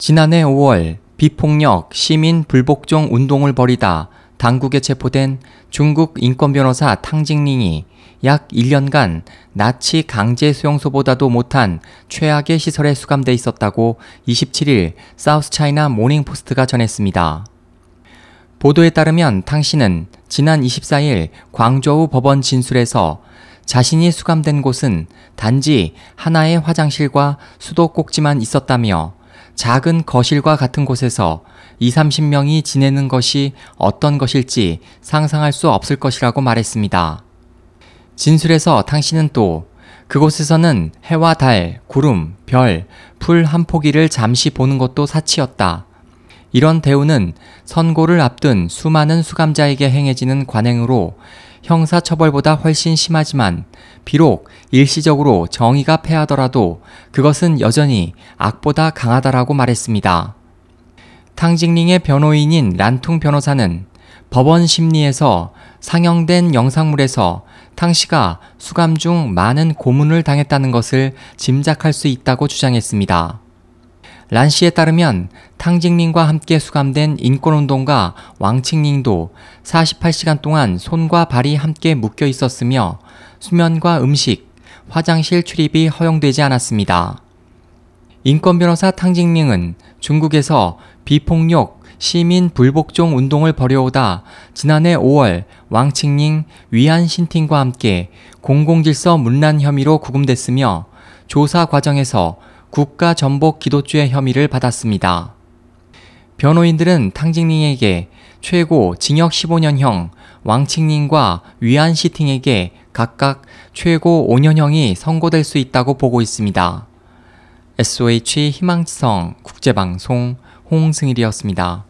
지난해 5월 비폭력 시민 불복종 운동을 벌이다 당국에 체포된 중국 인권변호사 탕징링이 약 1년간 나치 강제 수용소보다도 못한 최악의 시설에 수감돼 있었다고 27일 사우스 차이나 모닝포스트가 전했습니다. 보도에 따르면 탕 씨는 지난 24일 광저우 법원 진술에서 자신이 수감된 곳은 단지 하나의 화장실과 수도꼭지만 있었다며 작은 거실과 같은 곳에서 2, 30명이 지내는 것이 어떤 것일지 상상할 수 없을 것이라고 말했습니다. 진술에서 당신은 또 그곳에서는 해와 달, 구름, 별, 풀 한 포기를 잠시 보는 것도 사치였다. 이런 대우는 선고를 앞둔 수많은 수감자에게 행해지는 관행으로 형사처벌보다 훨씬 심하지만 비록 일시적으로 정의가 패하더라도 그것은 여전히 악보다 강하다라고 말했습니다. 탕징링의 변호인인 란퉁 변호사는 법원 심리에서 상영된 영상물에서 탕 씨가 수감 중 많은 고문을 당했다는 것을 짐작할 수 있다고 주장했습니다. 란 씨에 따르면 탕징링과 함께 수감된 인권운동가 왕칭링도 48시간 동안 손과 발이 함께 묶여 있었으며 수면과 음식, 화장실 출입이 허용되지 않았습니다. 인권 변호사 탕징링은 중국에서 비폭력 시민 불복종 운동을 벌여오다 지난해 5월 왕칭링 위안 신팅과 함께 공공질서 문란 혐의로 구금됐으며 조사 과정에서 국가 전복 기도죄 혐의를 받았습니다. 변호인들은 탕징링에게 최고 징역 15년형, 왕칭링과 위안 시팅에게 각각 최고 5년형이 선고될 수 있다고 보고 있습니다. SOH 희망지성 국제방송 홍승일이었습니다.